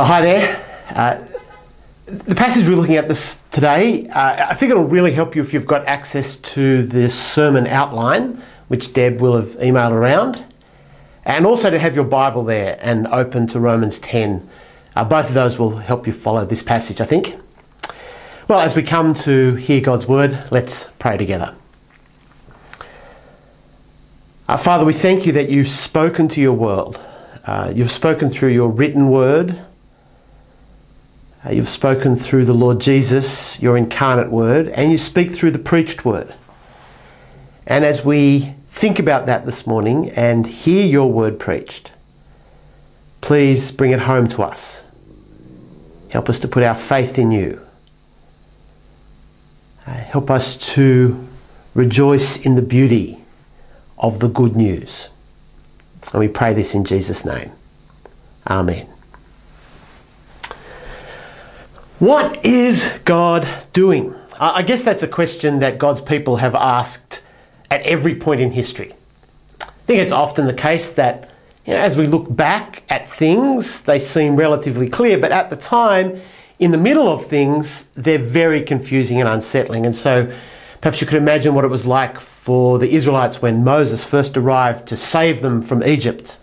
Well, hi there. Uh, the passage we're looking at this today, uh, I think it'll really help you if you've got access to this sermon outline, which Deb will have emailed around, and also to have your Bible there and open to Romans 10. Uh, both of those will help you follow this passage, I think. Well, as we come to hear God's word, let's pray together. Uh, Father, we thank you that you've spoken to your world. Uh, you've spoken through your written word uh, you've spoken through the Lord Jesus, your incarnate word, and you speak through the preached word. And as we think about that this morning and hear your word preached, please bring it home to us. Help us to put our faith in you. Uh, help us to rejoice in the beauty of the good news. And we pray this in Jesus' name. Amen. What is God doing? I guess that's a question that God's people have asked at every point in history. I think it's often the case that you know, as we look back at things, they seem relatively clear, but at the time, in the middle of things, they're very confusing and unsettling. And so perhaps you could imagine what it was like for the Israelites when Moses first arrived to save them from Egypt.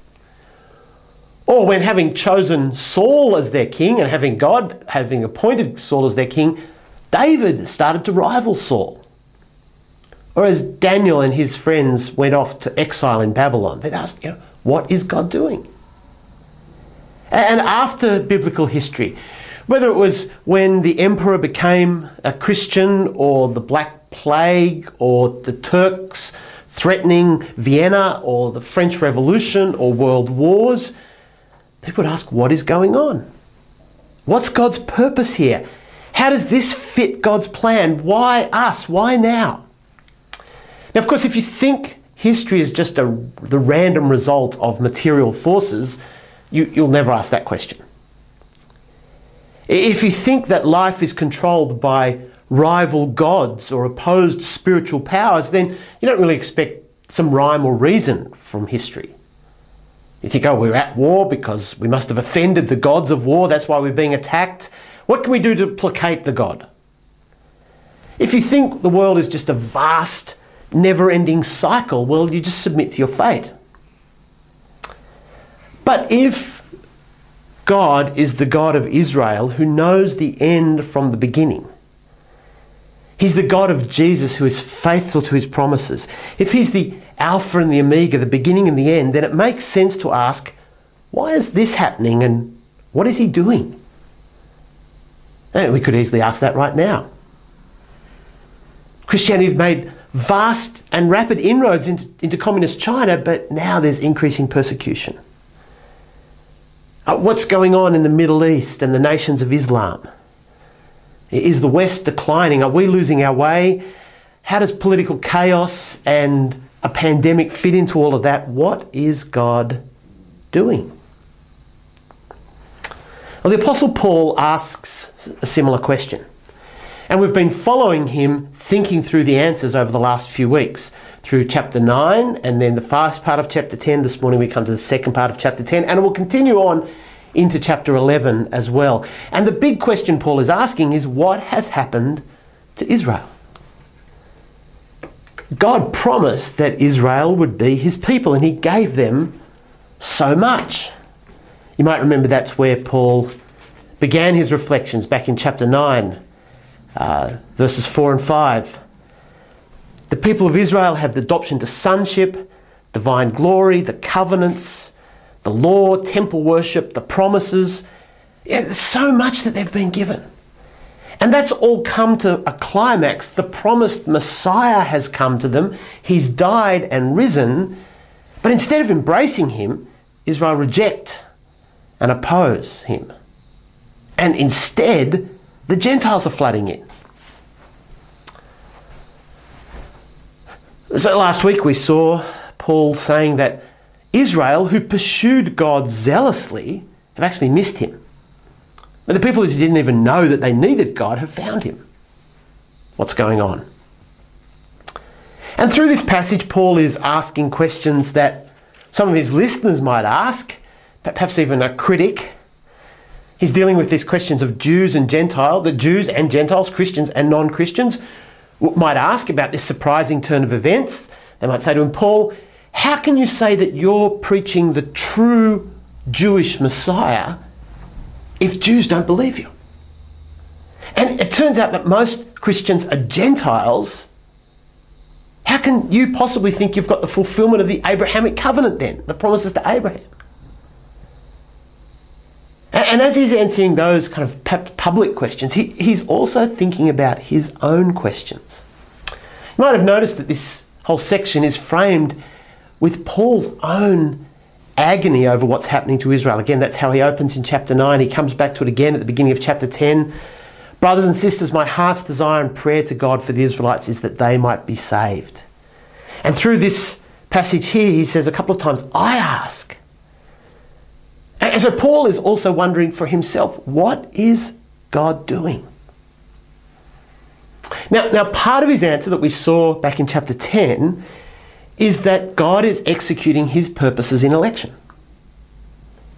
Or when having chosen Saul as their king and having God having appointed Saul as their king, David started to rival Saul. Or as Daniel and his friends went off to exile in Babylon, they'd ask, you know, what is God doing? And after biblical history, whether it was when the emperor became a Christian or the Black Plague or the Turks threatening Vienna or the French Revolution or world wars, people would ask, What is going on? What's God's purpose here? How does this fit God's plan? Why us? Why now? Now, of course, if you think history is just a, the random result of material forces, you, you'll never ask that question. If you think that life is controlled by rival gods or opposed spiritual powers, then you don't really expect some rhyme or reason from history. You think, oh, we're at war because we must have offended the gods of war, that's why we're being attacked. What can we do to placate the God? If you think the world is just a vast, never ending cycle, well, you just submit to your fate. But if God is the God of Israel who knows the end from the beginning, He's the God of Jesus who is faithful to his promises. If he's the Alpha and the Omega, the beginning and the end, then it makes sense to ask, why is this happening and what is he doing? And we could easily ask that right now. Christianity made vast and rapid inroads into, into communist China, but now there's increasing persecution. Uh, what's going on in the Middle East and the nations of Islam? Is the West declining? Are we losing our way? How does political chaos and a pandemic fit into all of that? What is God doing? Well, the Apostle Paul asks a similar question. And we've been following him thinking through the answers over the last few weeks through chapter 9 and then the first part of chapter 10. This morning we come to the second part of chapter 10 and it will continue on into chapter 11 as well. And the big question Paul is asking is what has happened to Israel? God promised that Israel would be his people, and he gave them so much. You might remember that's where Paul began his reflections back in chapter 9, uh, verses 4 and 5. The people of Israel have the adoption to sonship, divine glory, the covenants, the law, temple worship, the promises. Yeah, so much that they've been given. And that's all come to a climax. The promised Messiah has come to them. He's died and risen. But instead of embracing him, Israel reject and oppose him. And instead, the Gentiles are flooding in. So last week we saw Paul saying that Israel, who pursued God zealously, have actually missed him. But the people who didn't even know that they needed God have found him. What's going on? And through this passage, Paul is asking questions that some of his listeners might ask, perhaps even a critic. He's dealing with these questions of Jews and Gentile, the Jews and Gentiles, Christians and non Christians, might ask about this surprising turn of events. They might say to him, Paul, how can you say that you're preaching the true Jewish Messiah if Jews don't believe you? And it turns out that most Christians are Gentiles. How can you possibly think you've got the fulfillment of the Abrahamic covenant then, the promises to Abraham? And as he's answering those kind of public questions, he, he's also thinking about his own questions. You might have noticed that this whole section is framed with Paul's own agony over what's happening to Israel. Again, that's how he opens in chapter 9. He comes back to it again at the beginning of chapter 10. Brothers and sisters, my heart's desire and prayer to God for the Israelites is that they might be saved. And through this passage here, he says a couple of times, I ask. And so Paul is also wondering for himself, what is God doing? Now, now, part of his answer that we saw back in chapter 10 is that God is executing his purposes in election.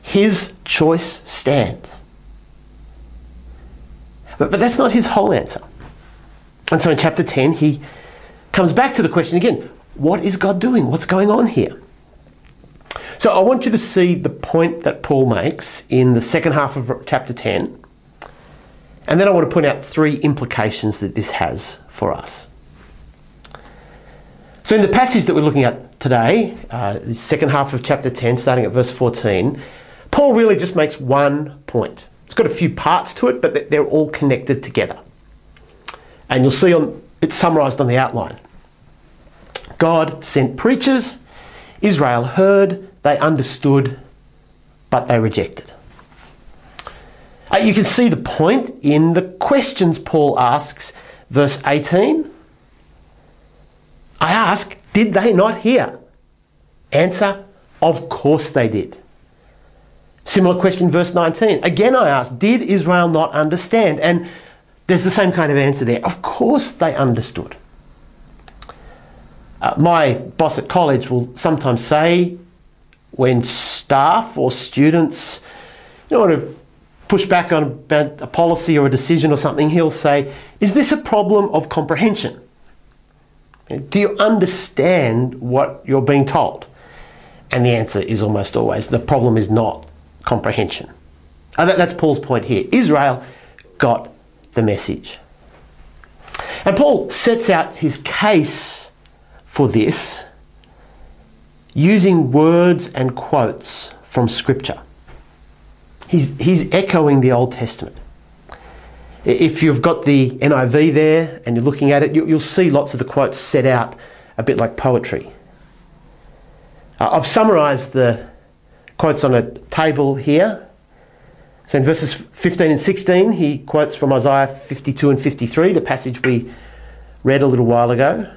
His choice stands. But, but that's not his whole answer. And so in chapter 10, he comes back to the question again what is God doing? What's going on here? So I want you to see the point that Paul makes in the second half of chapter 10. And then I want to point out three implications that this has for us. So, in the passage that we're looking at today, uh, the second half of chapter 10, starting at verse 14, Paul really just makes one point. It's got a few parts to it, but they're all connected together. And you'll see on, it's summarized on the outline. God sent preachers, Israel heard, they understood, but they rejected. Uh, you can see the point in the questions Paul asks, verse 18. I ask, did they not hear? Answer, of course they did. Similar question, verse 19. Again, I ask, did Israel not understand? And there's the same kind of answer there. Of course they understood. Uh, my boss at college will sometimes say, when staff or students you know, want to push back on a policy or a decision or something, he'll say, Is this a problem of comprehension? Do you understand what you're being told? And the answer is almost always the problem is not comprehension. Oh, that, that's Paul's point here. Israel got the message. And Paul sets out his case for this using words and quotes from Scripture. He's, he's echoing the Old Testament. If you've got the NIV there and you're looking at it, you, will see lots of the quotes set out a bit like poetry. Uh, I've summarised the quotes on a table here. So in verses 15 and 16, he quotes from Isaiah 52 and 53, the passage we read a little while ago.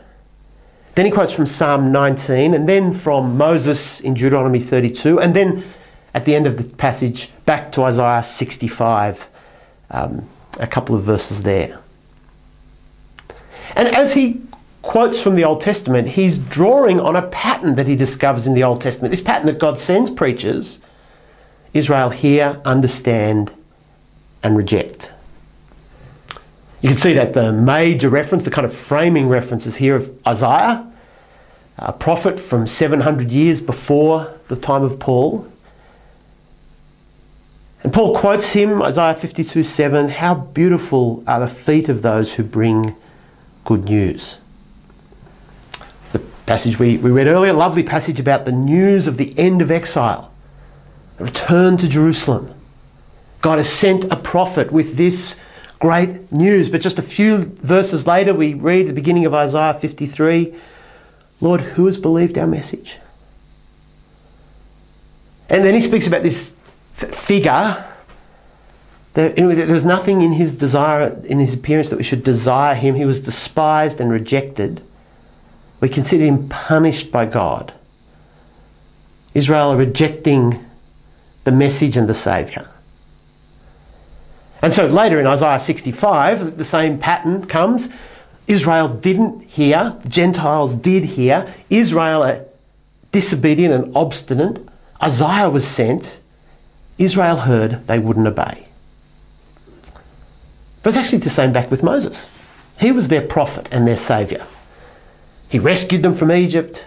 Then he quotes from Psalm 19, and then from Moses in Deuteronomy 32, and then at the end of the passage back to Isaiah 65. Um, a couple of verses there. And as he quotes from the Old Testament, he's drawing on a pattern that he discovers in the Old Testament. This pattern that God sends preachers, Israel hear, understand, and reject. You can see that the major reference, the kind of framing references here of Isaiah, a prophet from 700 years before the time of Paul, and Paul quotes him, Isaiah 52 7, How beautiful are the feet of those who bring good news. It's the passage we, we read earlier, lovely passage about the news of the end of exile, the return to Jerusalem. God has sent a prophet with this great news. But just a few verses later, we read the beginning of Isaiah 53 Lord, who has believed our message? And then he speaks about this figure. There, was nothing in his desire, in his appearance, that we should desire him. He was despised and rejected. We consider him punished by God. Israel are rejecting the message and the Saviour. And so later in Isaiah 65, the same pattern comes. Israel didn't hear, Gentiles did hear. Israel are disobedient and obstinate. Isaiah was sent, Israel heard, they wouldn't obey. But it's actually the same back with Moses. He was their prophet and their saviour. He rescued them from Egypt.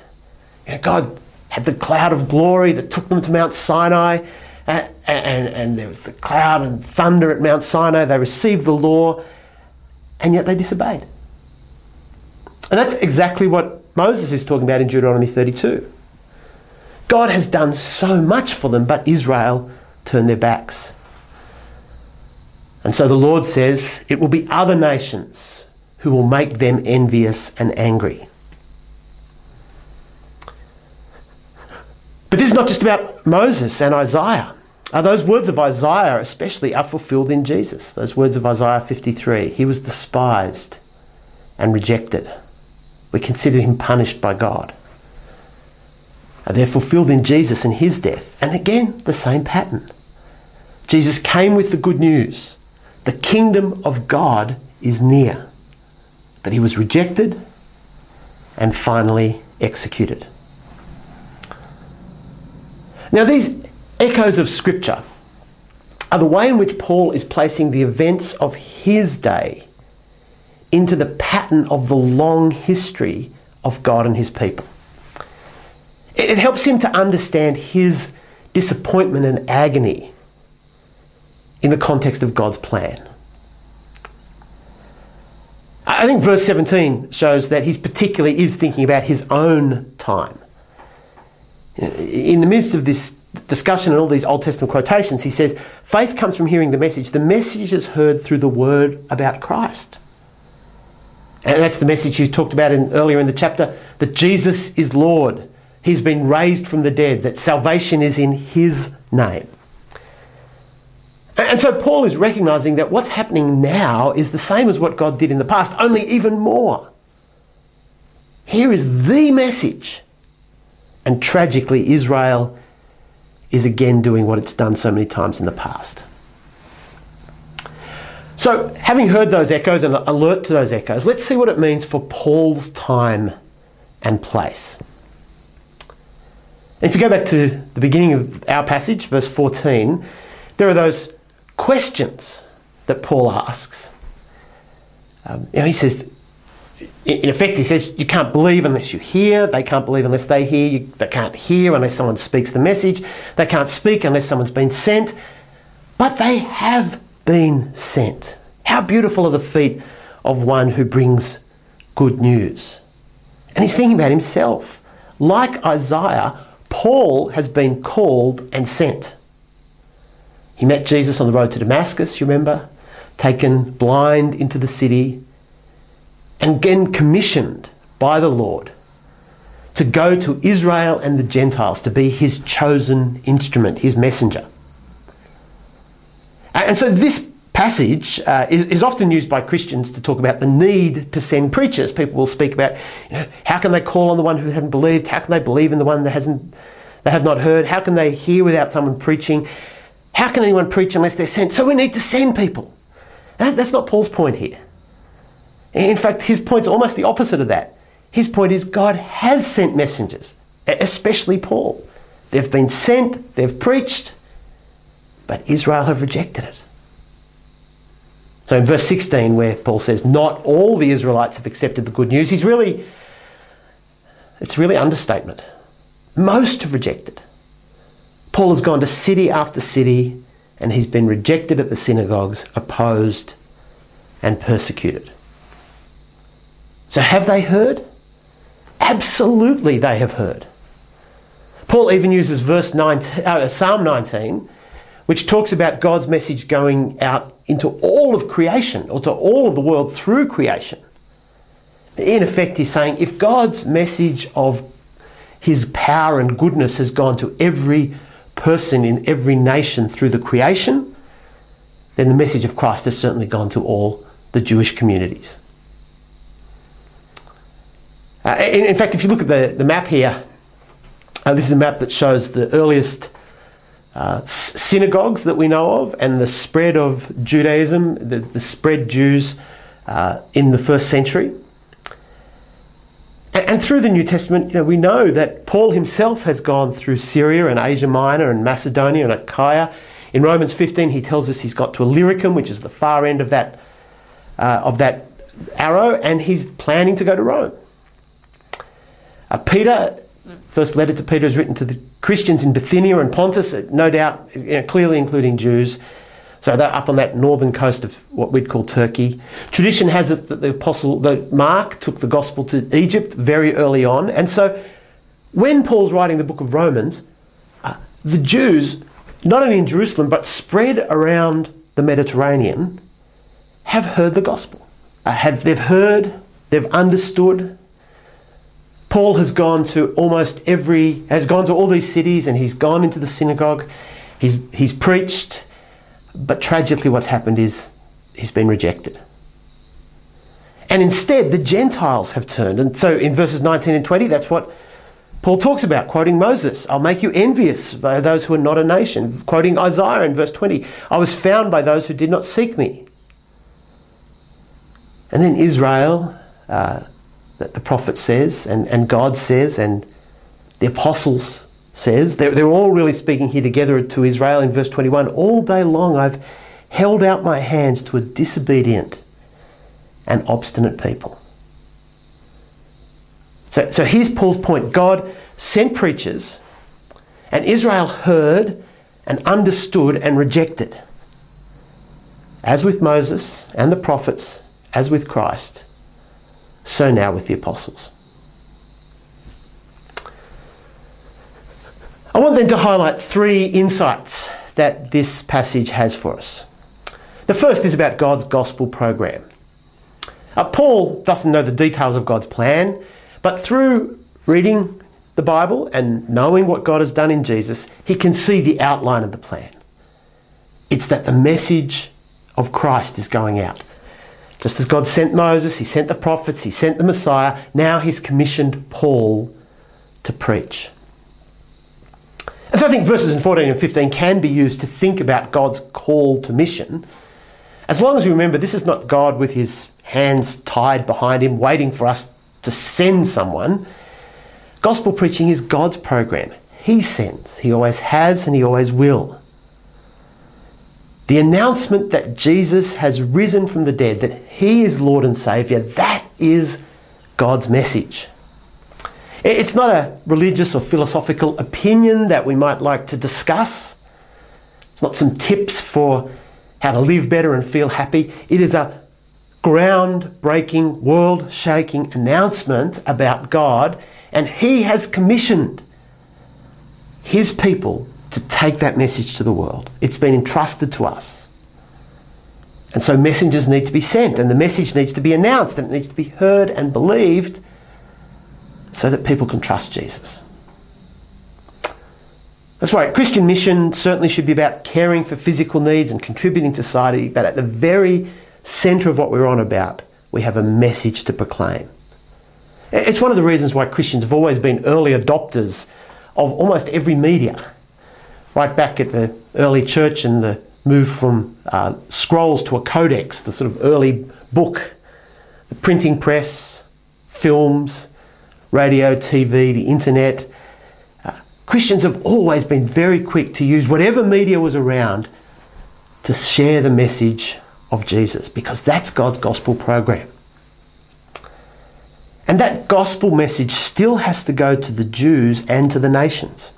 You know, God had the cloud of glory that took them to Mount Sinai, and, and, and there was the cloud and thunder at Mount Sinai. They received the law, and yet they disobeyed. And that's exactly what Moses is talking about in Deuteronomy 32. God has done so much for them, but Israel turned their backs. And so the Lord says, It will be other nations who will make them envious and angry. But this is not just about Moses and Isaiah. Uh, those words of Isaiah, especially, are fulfilled in Jesus. Those words of Isaiah 53 He was despised and rejected. We consider him punished by God. Uh, they're fulfilled in Jesus and his death. And again, the same pattern. Jesus came with the good news the kingdom of God is near. But he was rejected and finally executed. Now, these echoes of Scripture are the way in which Paul is placing the events of his day into the pattern of the long history of God and his people. It helps him to understand his disappointment and agony in the context of God's plan. I think verse 17 shows that he particularly is thinking about his own time. In the midst of this discussion and all these Old Testament quotations, he says, faith comes from hearing the message. The message is heard through the word about Christ. And that's the message he talked about in, earlier in the chapter that Jesus is Lord. He's been raised from the dead, that salvation is in his name. And so Paul is recognizing that what's happening now is the same as what God did in the past, only even more. Here is the message. And tragically, Israel is again doing what it's done so many times in the past. So, having heard those echoes and alert to those echoes, let's see what it means for Paul's time and place. If you go back to the beginning of our passage, verse 14, there are those questions that Paul asks. Um, you know, he says, in effect, he says, you can't believe unless you hear. They can't believe unless they hear. You, they can't hear unless someone speaks the message. They can't speak unless someone's been sent. But they have been sent. How beautiful are the feet of one who brings good news. And he's thinking about himself. Like Isaiah, Paul has been called and sent. He met Jesus on the road to Damascus, you remember? Taken blind into the city, and again commissioned by the Lord to go to Israel and the Gentiles to be his chosen instrument, his messenger. And so this passage uh, is, is, often used by Christians to talk about the need to send preachers. People will speak about, you know, how can they call on the one who hasn't believed? How can they believe in the one that hasn't, they have not heard? How can they hear without someone preaching? How can anyone preach unless they're sent? So we need to send people. That, that's not Paul's point here. In fact, his point's almost the opposite of that. His point is God has sent messengers, especially Paul. They've been sent, they've preached, but Israel have rejected it. So in verse 16, where Paul says, Not all the Israelites have accepted the good news, he's really, it's really understatement. Most have rejected. Paul has gone to city after city and he's been rejected at the synagogues, opposed, and persecuted. So, have they heard? Absolutely, they have heard. Paul even uses verse 19, uh, Psalm 19, which talks about God's message going out into all of creation, or to all of the world through creation. In effect, he's saying if God's message of his power and goodness has gone to every person in every nation through the creation, then the message of Christ has certainly gone to all the Jewish communities. Uh, in, in, fact, if you look at the, the map here, uh, this is a map that shows the earliest uh, synagogues that we know of and the spread of Judaism, the, the spread Jews uh, in the first century. And through the New Testament, you know, we know that Paul himself has gone through Syria and Asia Minor and Macedonia and Achaia. In Romans 15, he tells us he's got to Illyricum, which is the far end of that uh, of that arrow, and he's planning to go to Rome. Uh, Peter, first letter to Peter is written to the Christians in Bithynia and Pontus, uh, no doubt, you know, clearly including Jews. So they're up on that northern coast of what we'd call Turkey. Tradition has it that the apostle, that Mark took the gospel to Egypt very early on, and so when Paul's writing the book of Romans, uh, the Jews, not only in Jerusalem but spread around the Mediterranean, have heard the gospel. Uh, have they've heard, they've understood. Paul has gone to almost every, has gone to all these cities, and he's gone into the synagogue. He's he's preached, but tragically, what's happened is he's been rejected. And instead, the Gentiles have turned. And so in verses 19 and 20, that's what Paul talks about, quoting Moses, I'll make you envious by those who are not a nation. Quoting Isaiah in verse 20, I was found by those who did not seek me. And then Israel, uh, that the prophet says, and, and God says, and the apostles says, they're, they're all really speaking here together to Israel in verse 21. All day long I've held out my hands to a disobedient and obstinate people. So, so here's Paul's point God sent preachers, and Israel heard and understood and rejected. As with Moses and the prophets, as with Christ, so now with the apostles. I want then to highlight three insights that this passage has for us. The first is about God's gospel program. Uh, Paul doesn't know the details of God's plan, but through reading the Bible and knowing what God has done in Jesus, he can see the outline of the plan. It's that the message of Christ is going out. Just as God sent Moses, he sent the prophets, he sent the Messiah, now he's commissioned Paul to preach. And so I think verses in 14 and 15 can be used to think about God's call to mission. As long as we remember, this is not God with his hands tied behind him, waiting for us to send someone. Gospel preaching is God's program. He sends, He always has, and He always will. The announcement that Jesus has risen from the dead, that He is Lord and Saviour, that is God's message. It's not a religious or philosophical opinion that we might like to discuss. It's not some tips for how to live better and feel happy. It is a groundbreaking, world shaking announcement about God, and He has commissioned His people to take that message to the world. It's been entrusted to us. And so messengers need to be sent, and the message needs to be announced, and it needs to be heard and believed so that people can trust Jesus. That's right, Christian mission certainly should be about caring for physical needs and contributing to society, but at the very centre of what we're on about, we have a message to proclaim. It's one of the reasons why Christians have always been early adopters of almost every media. Right back at the early church and the move from uh, scrolls to a codex, the sort of early book, the printing press, films, radio, TV, the internet. Uh, Christians have always been very quick to use whatever media was around to share the message of Jesus because that's God's gospel program. And that gospel message still has to go to the Jews and to the nations.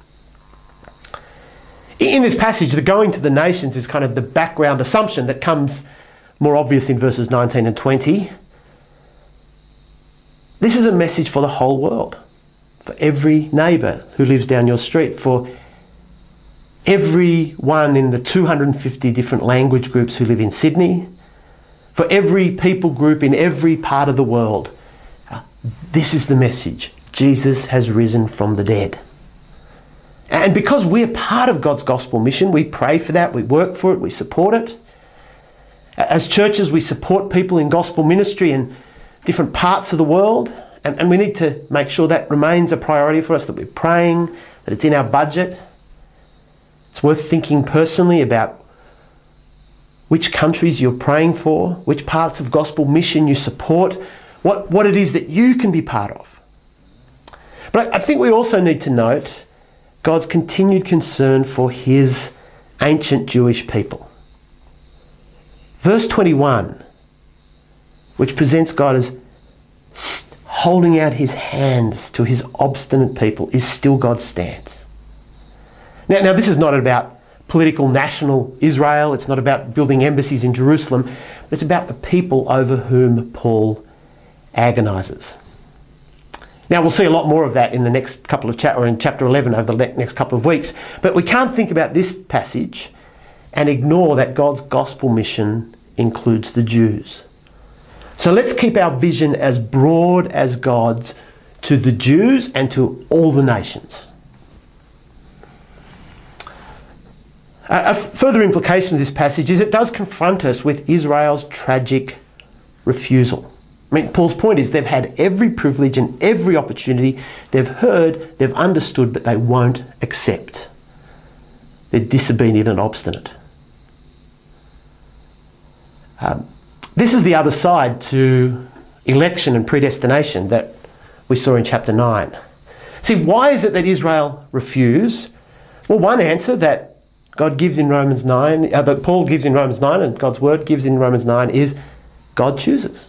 In this passage, the going to the nations is kind of the background assumption that comes more obvious in verses 19 and 20. This is a message for the whole world, for every neighbour who lives down your street, for everyone in the 250 different language groups who live in Sydney, for every people group in every part of the world. This is the message Jesus has risen from the dead. And because we're part of God's gospel mission, we pray for that, we work for it, we support it. As churches, we support people in gospel ministry in different parts of the world, and, and we need to make sure that remains a priority for us, that we're praying, that it's in our budget, it's worth thinking personally about which countries you're praying for, which parts of gospel mission you support, what, what it is that you can be part of. But I think we also need to note God's continued concern for his ancient Jewish people. Verse 21 which presents God as holding out his hands to his obstinate people, is still God's stance. Now, now this is not about political national Israel, it's not about building embassies in Jerusalem, it's about the people over whom Paul agonises. Now we'll see a lot more of that in the next couple of chapter or in chapter 11 over the next couple of weeks. But we can't think about this passage and ignore that God's gospel mission includes the Jews. So let's keep our vision as broad as God's to the Jews and to all the nations. A further implication of this passage is it does confront us with Israel's tragic refusal. I mean, Paul's point is they've had every privilege and every opportunity. They've heard, they've understood, but they won't accept. They're disobedient and obstinate. Um, this is the other side to election and predestination that we saw in chapter 9. See, why is it that Israel refuse? Well, one answer that God gives in Romans 9, uh, that Paul gives in Romans 9 and God's word gives in Romans 9 is God chooses.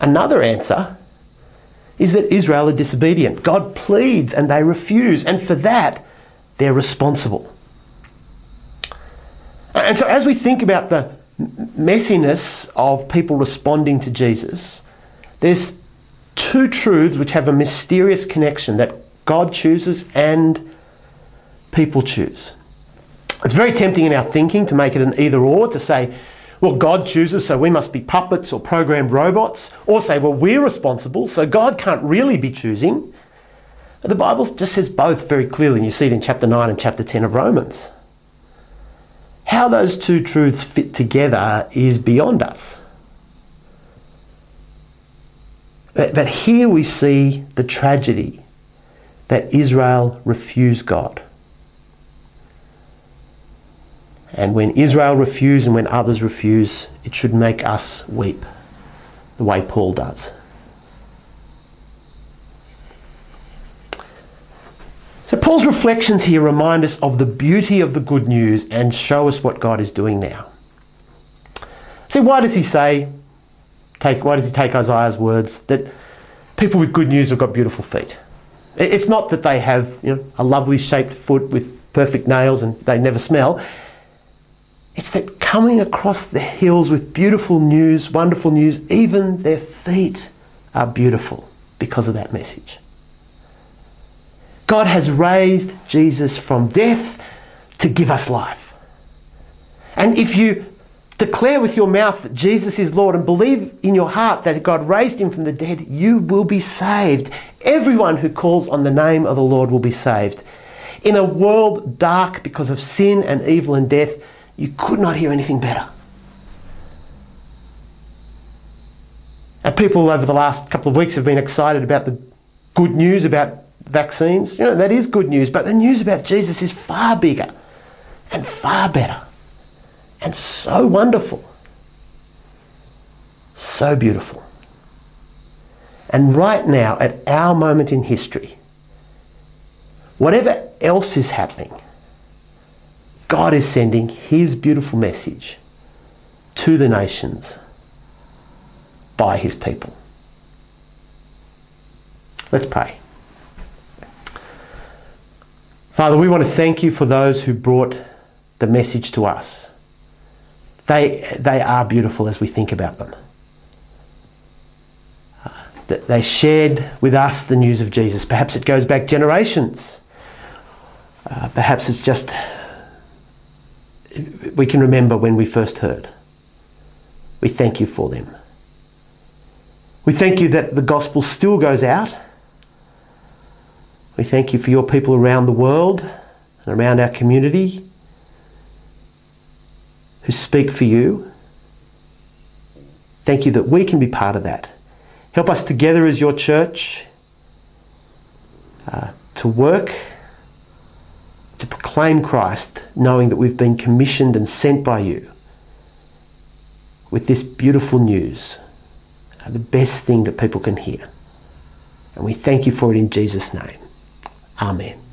Another answer is that Israel are disobedient. God pleads and they refuse, and for that, they're responsible. And so, as we think about the messiness of people responding to Jesus, there's two truths which have a mysterious connection that God chooses and people choose. It's very tempting in our thinking to make it an either or, to say, well, God chooses, so we must be puppets or programmed robots, or say, well, we're responsible, so God can't really be choosing. The Bible just says both very clearly, and you see it in chapter 9 and chapter 10 of Romans. How those two truths fit together is beyond us. But, but here we see the tragedy that Israel refused God. And when Israel refused and when others refuse, it should make us weep the way Paul does. So, Paul's reflections here remind us of the beauty of the good news and show us what God is doing now. See, why does he say, take, why does he take Isaiah's words that people with good news have got beautiful feet? It's not that they have you know, a lovely shaped foot with perfect nails and they never smell. It's that coming across the hills with beautiful news, wonderful news, even their feet are beautiful because of that message. God has raised Jesus from death to give us life. And if you declare with your mouth that Jesus is Lord and believe in your heart that God raised him from the dead, you will be saved. Everyone who calls on the name of the Lord will be saved. In a world dark because of sin and evil and death, you could not hear anything better. And people over the last couple of weeks have been excited about the good news about vaccines. You know, that is good news, but the news about Jesus is far bigger and far better and so wonderful. So beautiful. And right now, at our moment in history, whatever else is happening, God is sending His beautiful message to the nations by His people. Let's pray. Father, we want to thank you for those who brought the message to us. They, they are beautiful as we think about them. That they shared with us the news of Jesus. Perhaps it goes back generations. Uh, perhaps it's just we can remember when we first heard. We thank you for them. We thank you that the gospel still goes out. We thank you for your people around the world and around our community who speak for you. Thank you that we can be part of that. Help us together as your church uh, to work to proclaim Christ, knowing that we've been commissioned and sent by you with this beautiful news, uh, the best thing that people can hear. And we thank you for it in Jesus' name. Amen.